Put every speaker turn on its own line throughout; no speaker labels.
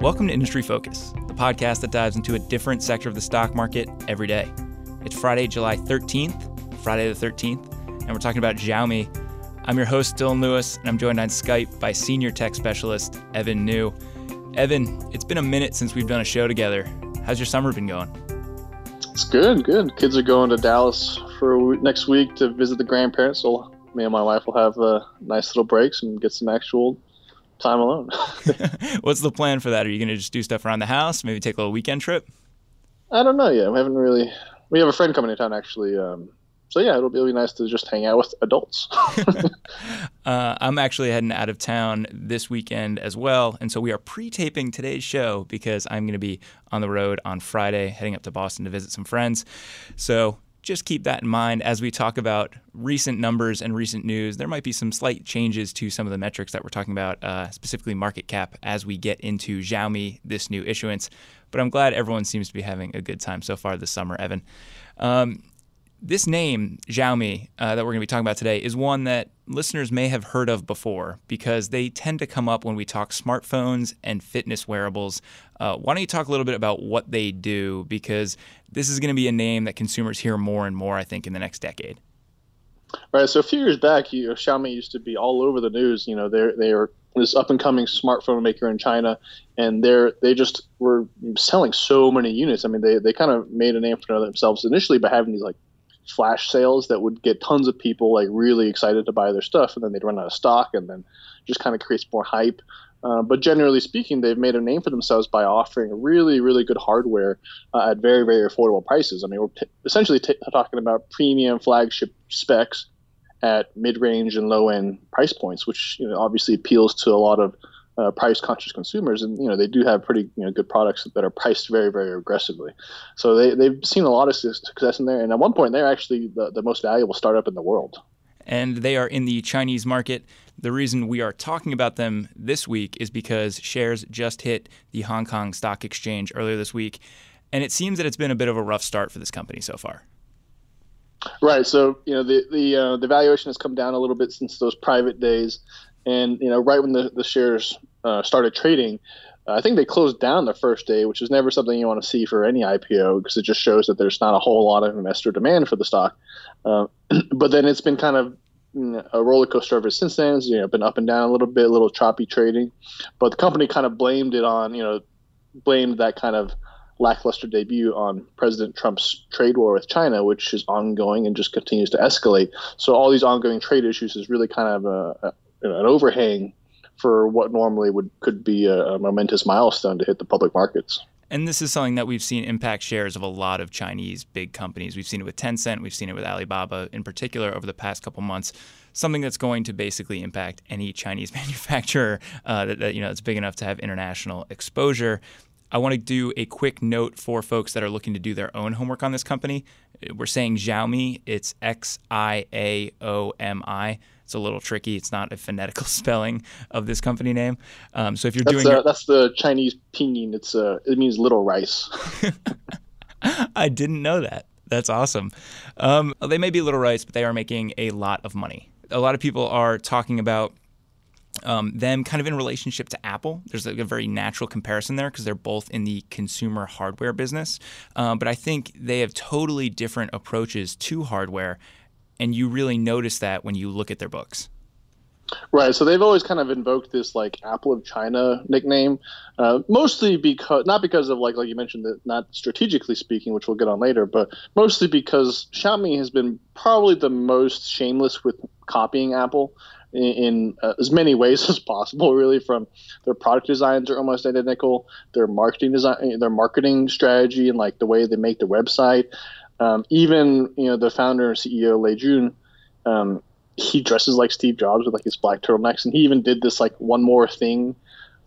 Welcome to Industry Focus, the podcast that dives into a different sector of the stock market every day. It's Friday, July 13th, Friday the 13th, and we're talking about Xiaomi. I'm your host, Dylan Lewis, and I'm joined on Skype by senior tech specialist Evan Niu. Evan, it's been a minute since we've done a show together. How's your summer been going?
It's good, good. Kids are going to Dallas for next week to visit the grandparents, so me and my wife will have uh, nice little breaks and get some actual time alone.
What's the plan for that? Are you going to just do stuff around the house? Maybe take a little weekend trip?
I don't know yet. We haven't really. We have a friend coming to town actually. Um, so yeah, it'll be, it'll be nice to just hang out with adults.
uh, I'm actually heading out of town this weekend as well, and so we are pre-taping today's show because I'm going to be on the road on Friday, heading up to Boston to visit some friends. So just keep that in mind as we talk about recent numbers and recent news. There might be some slight changes to some of the metrics that we're talking about, uh, specifically market cap, as we get into Xiaomi, this new issuance. But I'm glad everyone seems to be having a good time so far this summer, Evan. Um, this name, Xiaomi, uh, that we're going to be talking about today, is one that listeners may have heard of before because they tend to come up when we talk smartphones and fitness wearables. Uh, why don't you talk a little bit about what they do? Because this is going to be a name that consumers hear more and more, I think, in the next decade.
Right. So a few years back, you know, Xiaomi used to be all over the news. You know, they're they are this up and coming smartphone maker in China, and they're they just were selling so many units. I mean, they they kind of made a name for themselves initially by having these like flash sales that would get tons of people like really excited to buy their stuff, and then they'd run out of stock, and then just kind of creates more hype. Uh, but generally speaking, they've made a name for themselves by offering really, really good hardware uh, at very, very affordable prices. I mean, we're p- essentially t- talking about premium flagship specs at mid-range and low-end price points, which you know, obviously appeals to a lot of uh, price-conscious consumers, and you know they do have pretty you know good products that are priced very, very aggressively. So they they've seen a lot of success in there, and at one point they're actually the, the most valuable startup in the world.
And they are in the Chinese market. The reason we are talking about them this week is because shares just hit the Hong Kong Stock Exchange earlier this week, and it seems that it's been a bit of a rough start for this company so far.
Right. So you know the the uh, the valuation has come down a little bit since those private days, and you know right when the the shares uh, started trading, uh, I think they closed down the first day, which is never something you want to see for any IPO because it just shows that there's not a whole lot of investor demand for the stock. Uh, but then it's been kind of a roller coaster ever since then. It's, you know, been up and down a little bit, a little choppy trading. But the company kind of blamed it on, you know, blamed that kind of lackluster debut on President Trump's trade war with China, which is ongoing and just continues to escalate. So all these ongoing trade issues is really kind of a, a, an overhang for what normally would could be a, a momentous milestone to hit the public markets.
And this is something that we've seen impact shares of a lot of Chinese big companies. We've seen it with Tencent, we've seen it with Alibaba in particular over the past couple months. Something that's going to basically impact any Chinese manufacturer uh, that, that you know that's big enough to have international exposure. I want to do a quick note for folks that are looking to do their own homework on this company. We're saying Xiaomi, it's X I A O M I. It's a little tricky. It's not a phonetical spelling of this company name. Um, so if you're
that's,
doing,
uh,
your...
that's the Chinese pinyin. It's uh, it means little rice.
I didn't know that. That's awesome. Um, they may be little rice, but they are making a lot of money. A lot of people are talking about um, them kind of in relationship to Apple. There's like a very natural comparison there because they're both in the consumer hardware business. Um, but I think they have totally different approaches to hardware, and you really notice that when you look at their books.
Right. So they've always kind of invoked this like Apple of China nickname, uh, mostly because not because of like like you mentioned that not strategically speaking, which we'll get on later, but mostly because Xiaomi has been probably the most shameless with copying Apple in, in uh, as many ways as possible. Really, from their product designs are almost identical, their marketing design, their marketing strategy, and like the way they make their website. Um, even you know the founder and CEO Lei Jun, um, he dresses like Steve Jobs with like his black turtlenecks, and he even did this like one more thing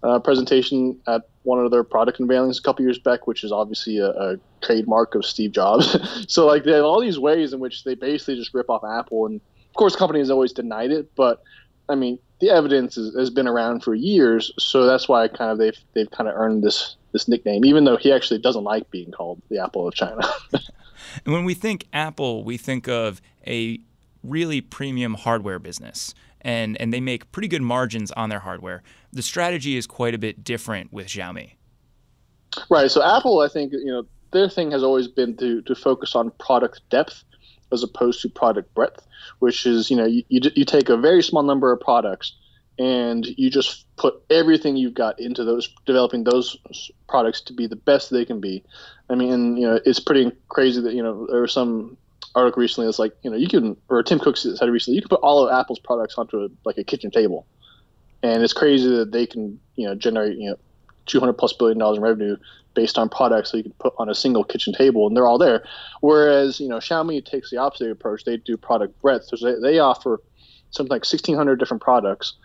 uh, presentation at one of their product unveilings a couple years back, which is obviously a, a trademark of Steve Jobs. so like they have all these ways in which they basically just rip off Apple, and of course, company has always denied it, but I mean the evidence is, has been around for years, so that's why kind of they've they've kind of earned this this nickname, even though he actually doesn't like being called the Apple of China.
And when we think Apple, we think of a really premium hardware business. And, and they make pretty good margins on their hardware. The strategy is quite a bit different with Xiaomi.
Right. So Apple, I think, you know, their thing has always been to to focus on product depth as opposed to product breadth, which is, you know, you, you, you take a very small number of products and you just put everything you've got into those developing those products to be the best they can be. I mean, you know, it's pretty crazy that you know there was some article recently that's like you know you can or Tim Cook said recently you can put all of Apple's products onto a, like a kitchen table, and it's crazy that they can you know generate you know 200 plus billion dollars in revenue based on products that you can put on a single kitchen table and they're all there. Whereas you know Xiaomi takes the opposite approach; they do product breadth, so they, they offer something like 1,600 different products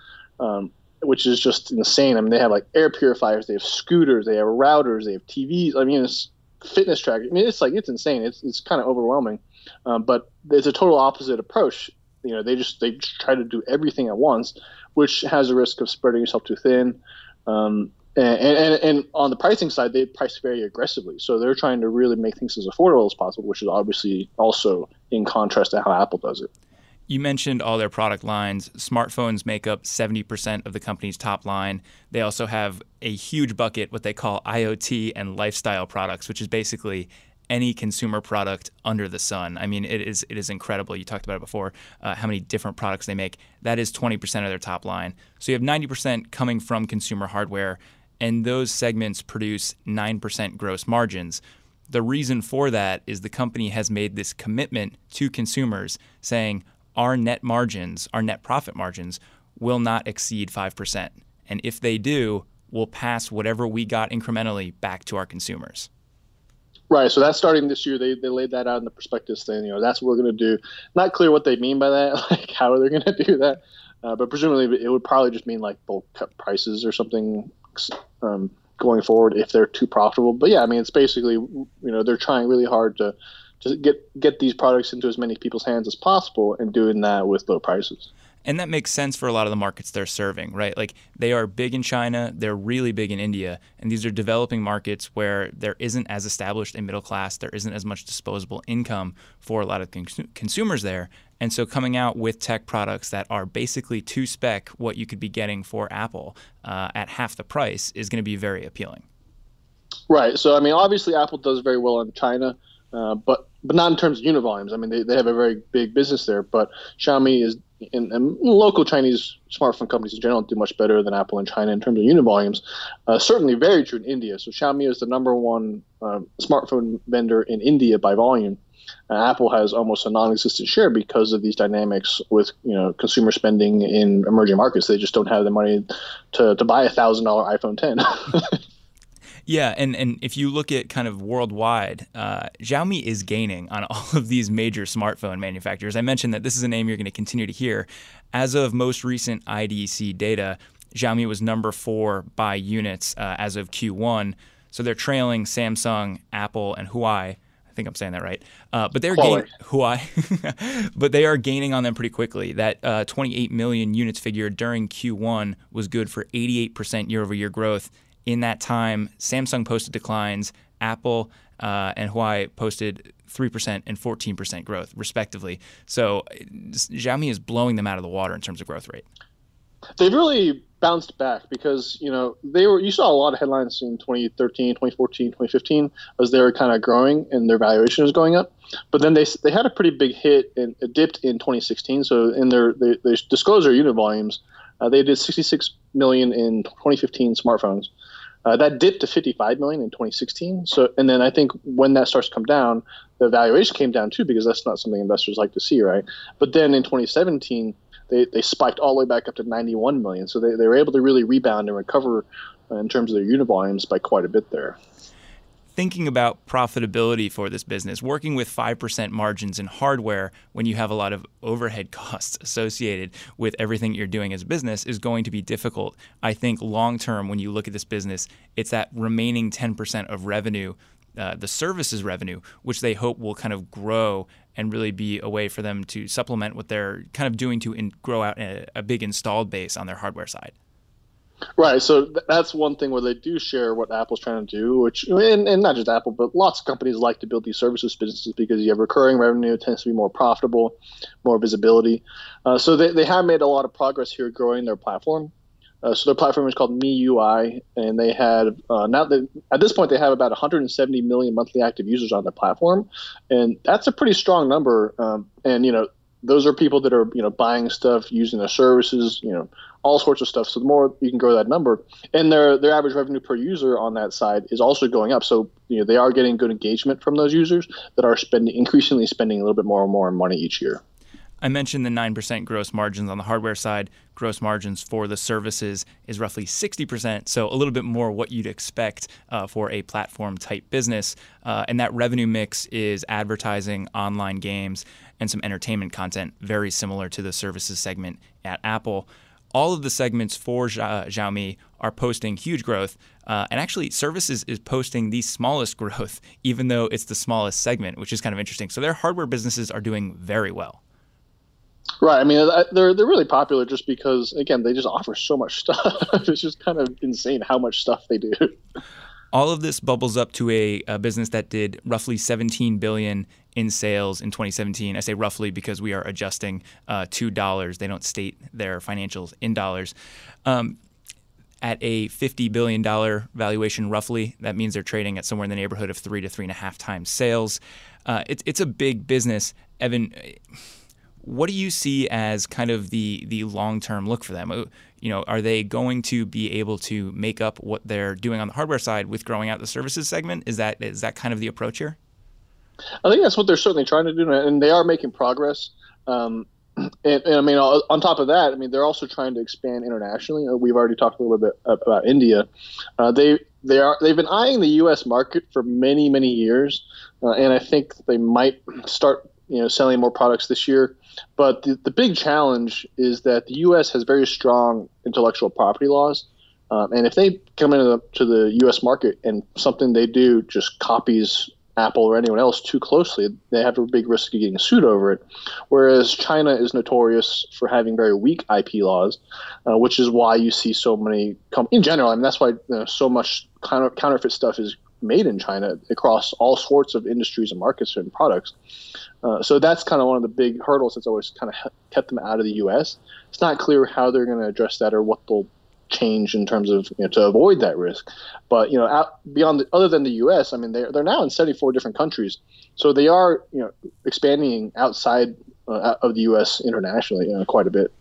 um, which is just insane. I mean, they have like air purifiers, they have scooters, they have routers, they have TVs. I mean, it's fitness tracker. I mean, it's like it's insane. It's it's kind of overwhelming, um, but it's a total opposite approach. You know, they just they just try to do everything at once, which has a risk of spreading yourself too thin. Um, and, and, and on the pricing side, they price very aggressively. So they're trying to really make things as affordable as possible, which is obviously also in contrast to how Apple does it.
You mentioned all their product lines. Smartphones make up 70% of the company's top line. They also have a huge bucket, what they call IoT and lifestyle products, which is basically any consumer product under the sun. I mean, it is it is incredible. You talked about it before, uh, how many different products they make. That is 20% of their top line. So you have 90% coming from consumer hardware, and those segments produce 9% gross margins. The reason for that is the company has made this commitment to consumers saying, our net margins, our net profit margins, will not exceed 5%. And if they do, we'll pass whatever we got incrementally back to our consumers.
Right. So that's starting this year. They, they laid that out in the prospectus thing. You know, that's what we're going to do. Not clear what they mean by that, like how are they're going to do that. Uh, but presumably it would probably just mean like bulk cut prices or something um, going forward if they're too profitable. But yeah, I mean, it's basically, you know, they're trying really hard to to get get these products into as many people's hands as possible and doing that with low prices.
And that makes sense for a lot of the markets they're serving, right? Like they are big in China, they're really big in India, and these are developing markets where there isn't as established a middle class, there isn't as much disposable income for a lot of cons- consumers there. And so coming out with tech products that are basically to spec what you could be getting for Apple uh, at half the price is going to be very appealing.
Right. So I mean, obviously Apple does very well in China. Uh, but but not in terms of unit volumes. I mean, they, they have a very big business there, but Xiaomi is and, local Chinese smartphone companies in general do much better than Apple in China in terms of unit volumes. Uh, certainly, very true in India. So Xiaomi is the number one uh, smartphone vendor in India by volume. Uh, Apple has almost a non-existent share because of these dynamics with you know consumer spending in emerging markets. They just don't have the money to, to buy a thousand dollar iPhone 10.
Yeah, and, and if you look at kind of worldwide, uh, Xiaomi is gaining on all of these major smartphone manufacturers. I mentioned that this is a name you're going to continue to hear. As of most recent IDC data, Xiaomi was number four by units uh, as of Q1. So they're trailing Samsung, Apple, and Huawei. I think I'm saying that right. Uh, but they're gaining Huawei, but they are gaining on them pretty quickly. That uh, 28 million units figure during Q1 was good for 88% year-over-year growth in that time, Samsung posted declines, Apple uh, and Huawei posted 3% and 14% growth, respectively. So Xiaomi is blowing them out of the water in terms of growth rate.
They've really bounced back because you know they were you saw a lot of headlines in 2013 2014 2015 as they were kind of growing and their valuation was going up but then they, they had a pretty big hit and dipped in 2016 so in their they, they their unit volumes uh, they did 66 million in 2015 smartphones uh, that dipped to 55 million in 2016. So, and then I think when that starts to come down, the valuation came down too because that's not something investors like to see, right? But then in 2017, they, they spiked all the way back up to 91 million. So they, they were able to really rebound and recover uh, in terms of their unit volumes by quite a bit there
thinking about profitability for this business, working with 5% margins in hardware when you have a lot of overhead costs associated with everything you're doing as a business is going to be difficult. I think long term, when you look at this business, it's that remaining 10% of revenue. Uh, the services revenue, which they hope will kind of grow and really be a way for them to supplement what they're kind of doing to in, grow out a, a big installed base on their hardware side.
Right. So th- that's one thing where they do share what Apple's trying to do, which, and, and, not just Apple, but lots of companies like to build these services businesses because you have recurring revenue, it tends to be more profitable, more visibility. Uh, so they, they have made a lot of progress here growing their platform. Uh, so their platform is called MIUI, and they had uh, now that at this point they have about 170 million monthly active users on their platform, and that's a pretty strong number. Um, and you know those are people that are you know buying stuff, using their services, you know all sorts of stuff. So the more you can grow that number, and their their average revenue per user on that side is also going up. So you know they are getting good engagement from those users that are spending increasingly spending a little bit more and more money each year.
I mentioned the 9% gross margins on the hardware side. Gross margins for the services is roughly 60%, so a little bit more what you'd expect uh, for a platform type business. Uh, and that revenue mix is advertising, online games, and some entertainment content, very similar to the services segment at Apple. All of the segments for Xiaomi are posting huge growth. Uh, and actually, services is posting the smallest growth, even though it's the smallest segment, which is kind of interesting. So their hardware businesses are doing very well.
Right. I mean, they're they're really popular just because again they just offer so much stuff. it's just kind of insane how much stuff they do.
All of this bubbles up to a, a, business that did roughly 17 billion in sales in 2017. I say roughly because we are adjusting uh, to dollars. They don't state their financials in dollars. Um, at a $50 billion valuation, roughly, that means they're trading at somewhere in the neighborhood of three to three and a half times sales. Uh, it's it's a big business, Evan what do you see as kind of the the long term look for them? Uh, you know, are they going to be able to make up what they're doing on the hardware side with growing out the services segment? Is that is that kind of the approach here?
I think that's what they're certainly trying to do, and they are making progress. Um, and, and, I mean, on top of that, I mean, they're also trying to expand internationally. Uh, we've already talked a little bit about India. Uh, they they are they've been eyeing the U.S. market for many many years, uh, and I think they might start you know selling more products this year. But the, the big challenge is that the U.S. has very strong intellectual property laws, um, and if they come into the, to the U.S. market and something they do just copies Apple or anyone else too closely, they have a big risk of getting sued over it. Whereas China is notorious for having very weak IP laws, uh, which is why you see so many. Com- in general, I mean that's why you know, so much counter- counterfeit stuff is made in China across all sorts of industries and markets and products. Uh, so that's kind of one of the big hurdles that's always kind of kept them out of the U.S. It's not clear how they're going to address that or what they'll change in terms of you know, to avoid that risk. But you know, out, beyond the, other than the U.S., I mean, they're they're now in 74 different countries, so they are you know expanding outside uh, of the U.S. internationally uh, quite a bit.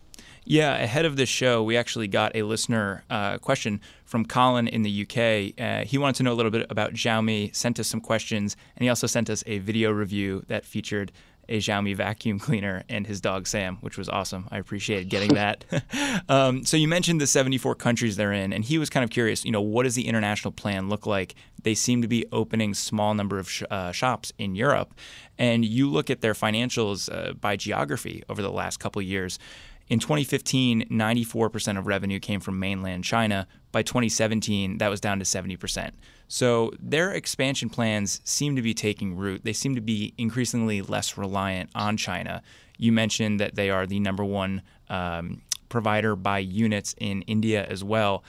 Yeah, ahead of this show, we actually got a listener uh, question from Colin in the UK. Uh, he wanted to know a little bit about Xiaomi, sent us some questions, and he also sent us a video review that featured a Xiaomi vacuum cleaner and his dog Sam, which was awesome. I appreciated getting that. um, so you mentioned the 74 countries they're in, and he was kind of curious. You know, what does the international plan look like? They seem to be opening small number of sh- uh, shops in Europe, and you look at their financials uh, by geography over the last couple years. In 2015, 94% of revenue came from mainland China. By 2017, that was down to 70%. So their expansion plans seem to be taking root. They seem to be increasingly less reliant on China. You mentioned that they are the number one um, provider by units in India as well.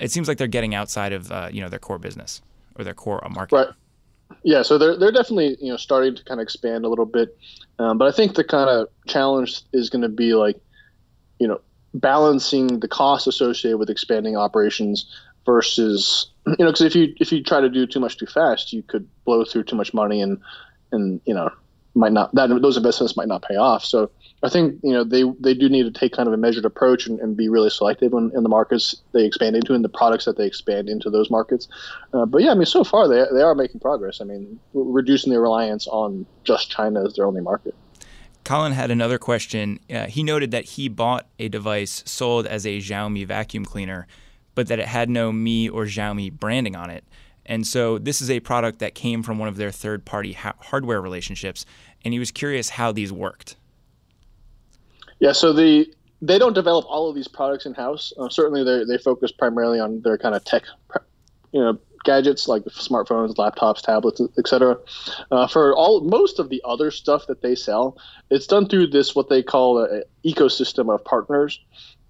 It seems like they're getting outside of uh, you know their core business or their core market.
Right. Yeah, so they're they're definitely you know starting to kind of expand a little bit, um, but I think the kind of challenge is going to be like you know, balancing the costs associated with expanding operations versus you know because if you if you try to do too much too fast you could blow through too much money and and you know might not that those investments might not pay off. So i think you know they they do need to take kind of a measured approach and, and be really selective in, in the markets they expand into and the products that they expand into those markets. Uh, but yeah i mean so far they, they are making progress. I mean reducing their reliance on just china as their only market
Colin had another question. Uh, he noted that he bought a device sold as a Xiaomi vacuum cleaner, but that it had no Mi or Xiaomi branding on it. And so this is a product that came from one of their third party ha- hardware relationships. And he was curious how these worked.
Yeah, so the they don't develop all of these products in house. Uh, certainly, they they focus primarily on their kind of tech, you know, gadgets like smartphones, laptops, tablets, etc. Uh, for all most of the other stuff that they sell, it's done through this what they call an ecosystem of partners,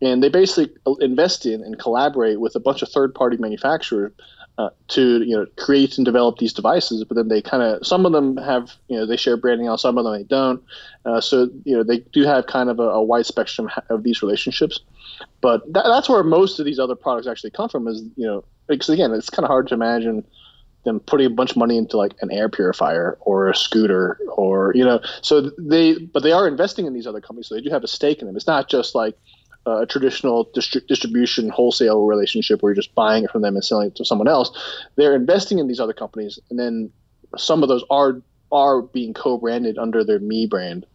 and they basically invest in and collaborate with a bunch of third-party manufacturers uh, to you know create and develop these devices, but then they kind of some of them have you know they share branding on some of them they don't. Uh, so you know they do have kind of a, a wide spectrum of these relationships, but that, that's where most of these other products actually come from. Is you know because again it's kind of hard to imagine them putting a bunch of money into like an air purifier or a scooter or you know so they but they are investing in these other companies so they do have a stake in them. It's not just like a traditional distri- distribution wholesale relationship where you're just buying it from them and selling it to someone else. They're investing in these other companies and then some of those are are being co-branded under their Mi brand.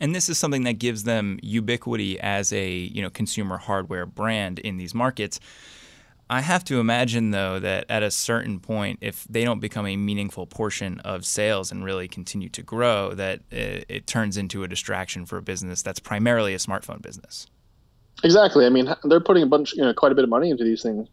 And this is something that gives them ubiquity as a you know consumer hardware brand in these markets I have to imagine, though, that at a certain point, if they don't become a meaningful portion of sales and really continue to grow, that it, it, turns into a distraction for a business that's primarily a smartphone business.
Exactly. I mean, they're putting a bunch, you know, quite a bit of money into these things,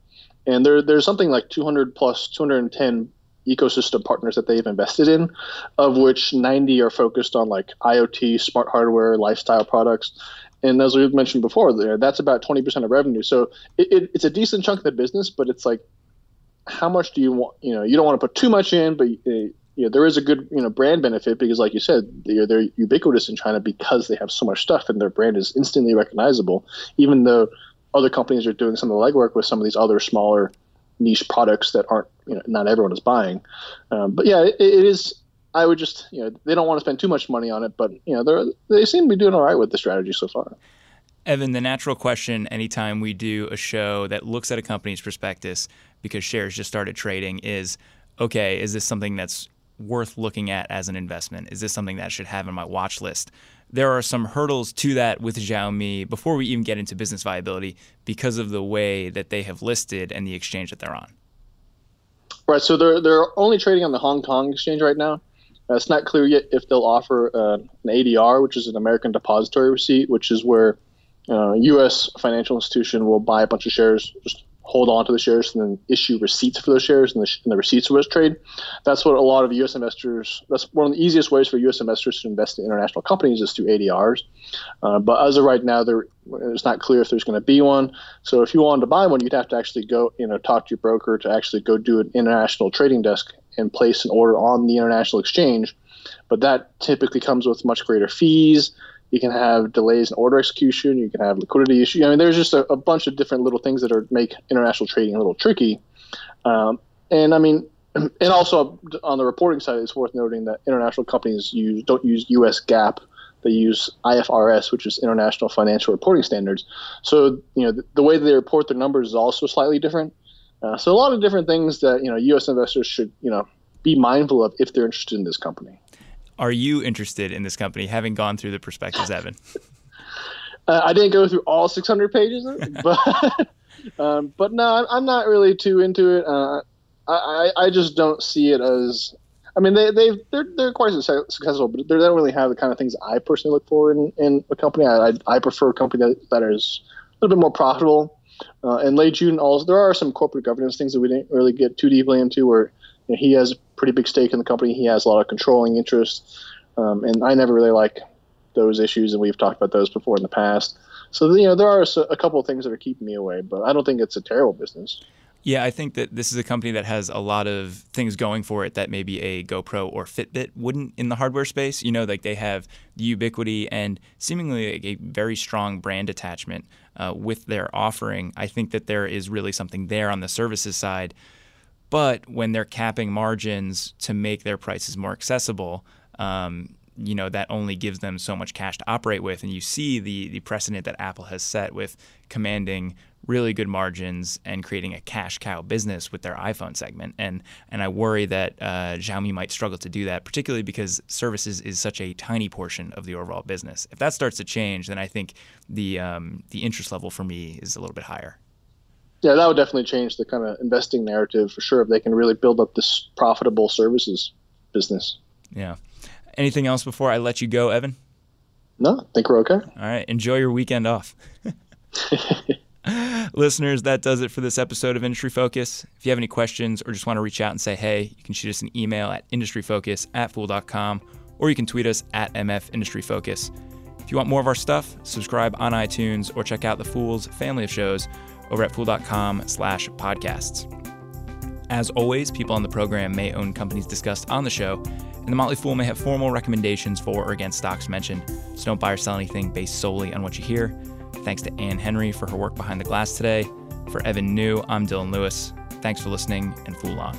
and there, there's something like 200 plus 210 ecosystem partners that they've invested in, of which 90 are focused on like IoT, smart hardware, lifestyle products, and as we've mentioned before, there that's about twenty percent of revenue. So it, it, it's a decent chunk of the business, but it's like, how much do you want? You know, you don't want to put too much in, but uh, you know there is a good you know brand benefit because, like you said, they're, they're ubiquitous in China because they have so much stuff and their brand is instantly recognizable. Even though other companies are doing some of the legwork with some of these other smaller niche products that aren't you know not everyone is buying. Um, but yeah, it, it is I would just, you know, they don't want to spend too much money on it, but you know, they they seem to be doing all right with the strategy so far.
Evan, the natural question anytime we do a show that looks at a company's prospectus because shares just started trading is, okay, is this something that's worth looking at as an investment? Is this something that I should have in my watch list? There are some hurdles to that with Xiaomi before we even get into business viability because of the way that they have listed and the exchange that they're on.
Right. So they're they're only trading on the Hong Kong exchange right now. It's not clear yet if they'll offer uh, an ADR, which is an American Depository Receipt, which is where uh, U.S. financial institution will buy a bunch of shares, just hold on to the shares, and then issue receipts for those shares, and the, and the receipts those trade. That's what a lot of U.S. investors. That's one of the easiest ways for U.S. investors to invest in international companies is through ADRs. Uh, but as of right now, there it's not clear if there's going to be one. So if you wanted to buy one, you'd have to actually go, you know, talk to your broker to actually go do an international trading desk and place an order on the international exchange. But that typically comes with much greater fees. You can have delays in order execution. You can have liquidity issues. I mean, there's just a, a bunch of different little things that are make international trading a little tricky. Um, and I mean, and also on the reporting side, it's worth noting that international companies use don't use U.S. GAAP. They use IFRS, which is International Financial Reporting Standards. So you know the, the way they report their numbers is also slightly different. Uh, so a lot of different things that you know U.S. investors should you know be mindful of if they're interested in this company.
Are you interested in this company, having gone through the prospectus, Evan?
uh, I didn't go through all 600 pages, but um, but no, I'm not really too into it. Uh, I I just don't see it as. I mean, they they they're they're quite successful, but they don't really have the kind of things I personally look for in, in a company. I, I, I prefer a company that, that is a little bit more profitable uh, and Lei Jun also, there are some corporate governance things that we didn't really get too deeply into where you know, he has a pretty big stake in the company. He has a lot of controlling interests, Um, and I never really like those issues, and we've talked about those before in the past. So, you know, there are a couple of things that are keeping me away, but I don't think it's a terrible business.
Yeah, I think that this is a company that has a lot of things going for it that maybe a GoPro or Fitbit wouldn't in the hardware space. You know, like they have ubiquity and seemingly a very strong brand attachment uh, with their offering. I think that there is really something there on the services side. But when they're capping margins to make their prices more accessible, um, you know that only gives them so much cash to operate with and you see the the precedent that Apple has set with commanding really good margins and creating a cash cow business with their iPhone segment and and I worry that uh, Xiaomi might struggle to do that particularly because services is such a tiny portion of the overall business if that starts to change then I think the um, the interest level for me is a little bit higher
yeah that would definitely change the kind of investing narrative for sure if they can really build up this profitable services business
yeah Anything else before I let you go, Evan?
No, I think we're okay.
All right. Enjoy your weekend off. Listeners, that does it for this episode of Industry Focus. If you have any questions or just want to reach out and say hey, you can shoot us an email at industryfocus at fool.com or you can tweet us at MF Industry Focus. If you want more of our stuff, subscribe on iTunes or check out the Fool's family of shows over at fool.com slash podcasts. As always, people on the program may own companies discussed on the show, and the Motley Fool may have formal recommendations for or against stocks mentioned, so don't buy or sell anything based solely on what you hear. Thanks to Anne Henry for her work behind the glass today. For Evan Niu, I'm Dylan Lewis. Thanks for listening and Fool on.